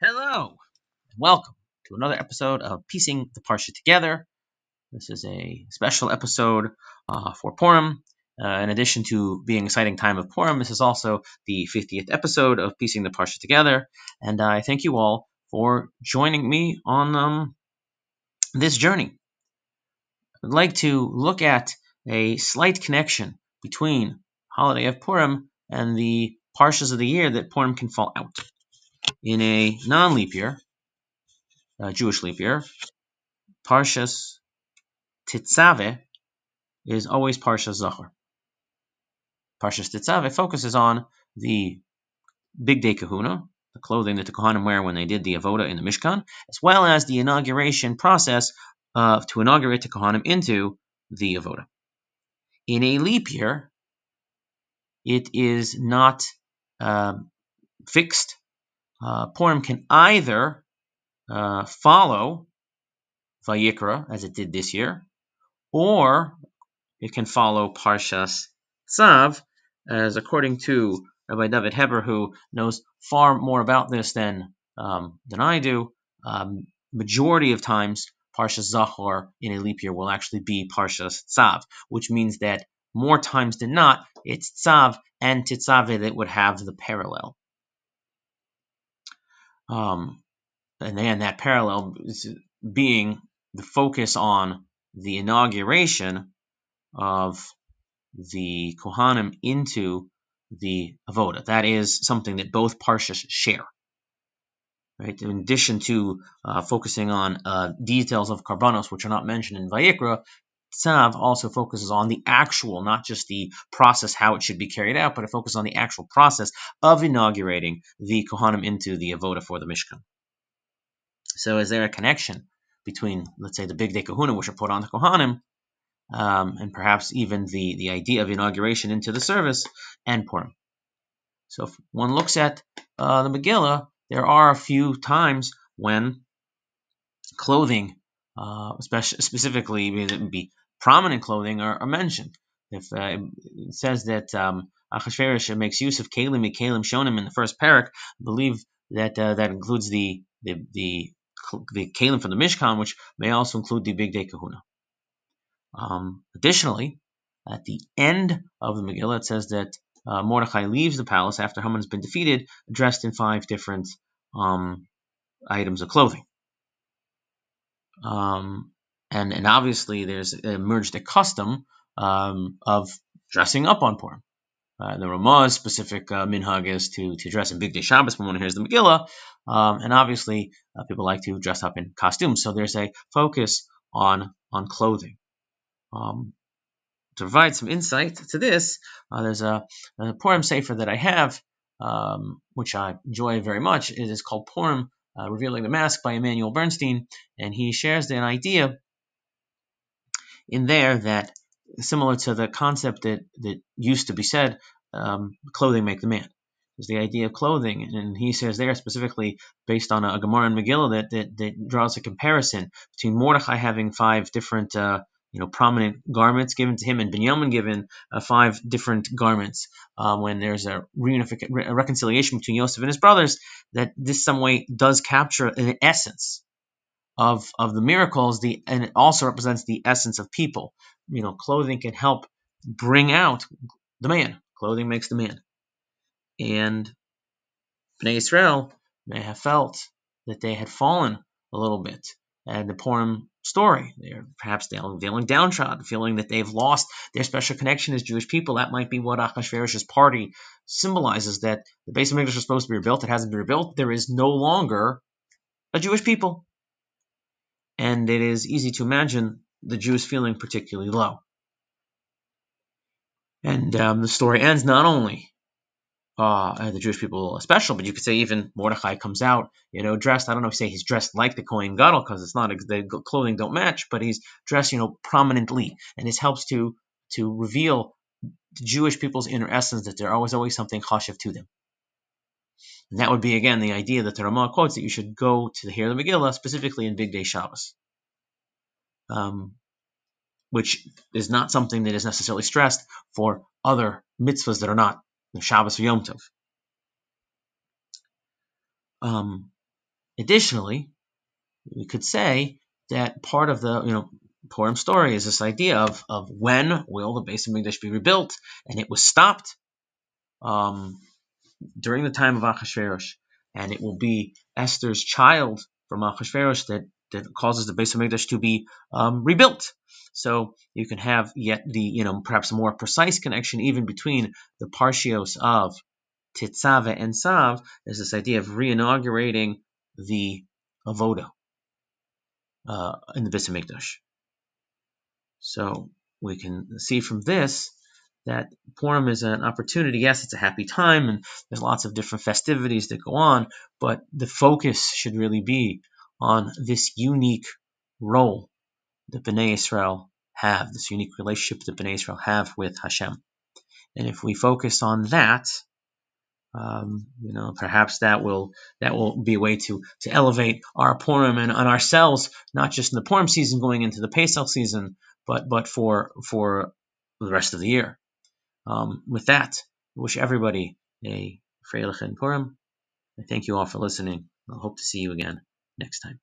Hello, and welcome to another episode of Piecing the Parsha Together. This is a special episode uh, for Purim. Uh, in addition to being an exciting time of Purim, this is also the 50th episode of Piecing the Parsha Together, and I thank you all for joining me on um, this journey. I'd like to look at a slight connection between holiday of Purim and the parshas of the year that Purim can fall out. In a non-leap year, uh, Jewish leap year, Parshas Tetzaveh is always Parshas Zachor. Parshas Tetzaveh focuses on the Bigdei Kehuna, the clothing that the Kohanim wear when they did the Avoda in the Mishkan, as well as the inauguration process uh, to inaugurate the Kohanim into the Avoda. In a leap year, it is not uh, fixed. Uh, Purim can either uh, follow Vayikra, as it did this year, or it can follow Parshas Tzav, as according to Rabbi David Heber, who knows far more about this than um, than I do, um, majority of times Parshas Zachor in a leap year will actually be Parshas Tzav, which means that more times than not, it's Tzav and Tetzaveh that would have the parallel. Um, and then that parallel being the focus on the inauguration of the Kohanim into the Avoda. That is something that both Parshas share. Right? In addition to uh, focusing on uh, details of Karbanos, which are not mentioned in Vayikra, Tzav also focuses on the actual, not just the process, how it should be carried out, but it focuses on the actual process of inaugurating the Kohanim into the Avoda for the Mishkan. So is there a connection between, let's say, the Bigdei Kehuna, which are put on the Kohanim, um, and perhaps even the, the idea of inauguration into the service, and Purim? So if one looks at uh, the Megillah, there are a few times when clothing, uh, specifically be prominent clothing, are, are mentioned. If uh, it says that um, Achashverosh makes use of kalim kalim shonim in the first perek, I believe that uh, that includes the the, the the kalim from the Mishkan, which may also include the Bigdei Kehuna. Um, additionally, at the end of the Megillah, it says that uh, Mordechai leaves the palace after Haman has been defeated, dressed in five different um, items of clothing. Um, and, and obviously, there's emerged a custom um, of dressing up on Purim. Uh, the Ramah's specific uh, minhag is to, to dress in Bigdei Shabbos when one hears the Megillah, um, and obviously uh, people like to dress up in costumes. So there's a focus on on clothing. Um, to provide some insight to this, uh, there's a, a Purim Sefer that I have, um, which I enjoy very much. It is called Purim, uh, Revealing the Mask by Emanuel Bernstein, and he shares an idea in there that similar to the concept that, that used to be said, um, clothing make the man. Is the idea of clothing, and he says there specifically based on a, a Gemara and Megillah that, that, that draws a comparison between Mordechai having five different uh, you know prominent garments given to him, and Binyamin given uh, five different garments. Uh, when there's a reunification, a reconciliation between Yosef and his brothers, that this some way does capture an essence of of the miracles. The and it also represents the essence of people. You know, clothing can help bring out the man. Clothing makes the man. And Bnei Israel may have felt that they had fallen a little bit. And the Purim story, they're perhaps feeling downtrodden, feeling that they've lost their special connection as Jewish people. That might be what Achashverosh's party symbolizes, that the Bais HaMikdash is supposed to be rebuilt. It hasn't been rebuilt. There is no longer a Jewish people. And it is easy to imagine the Jews feeling particularly low. And um, the story ends not only uh, the Jewish people special, but you could say even Mordechai comes out, you know, dressed. I don't know if say he's dressed like the Kohen Gadol because it's not the clothing don't match, but he's dressed, you know, prominently, and this helps to to reveal the Jewish people's inner essence that there always always something chashiv to them. And that would be again the idea that the Ramah quotes that you should go to hear the Megillah specifically in Bigdei Shabbos. Um, which is not something that is necessarily stressed for other mitzvahs that are not Shabbos or Yom Tov. Um, additionally, we could say that part of the you know Purim story is this idea of of when will the Bais HaMikdash be rebuilt, and it was stopped um, during the time of Achashverosh, and it will be Esther's child from Achashverosh that that causes the Bais HaMikdash to be um, rebuilt. So you can have yet the you know perhaps more precise connection even between the parshios of Tetzaveh and Tzav There's this idea of reinaugurating the avoda uh, in the Bais Mikdash. So we can see from this that Purim is an opportunity. Yes, it's a happy time, and there's lots of different festivities that go on, but the focus should really be on this unique role that Bnei Israel have, this unique relationship that Bnei Israel have with Hashem. And if we focus on that, um, you know, perhaps that will that will be a way to to elevate our Purim and on ourselves, not just in the Purim season going into the Pesach season, but but for for the rest of the year. Um, with that, I wish everybody a Freilichen Purim. I thank you all for listening. I hope to see you again next time.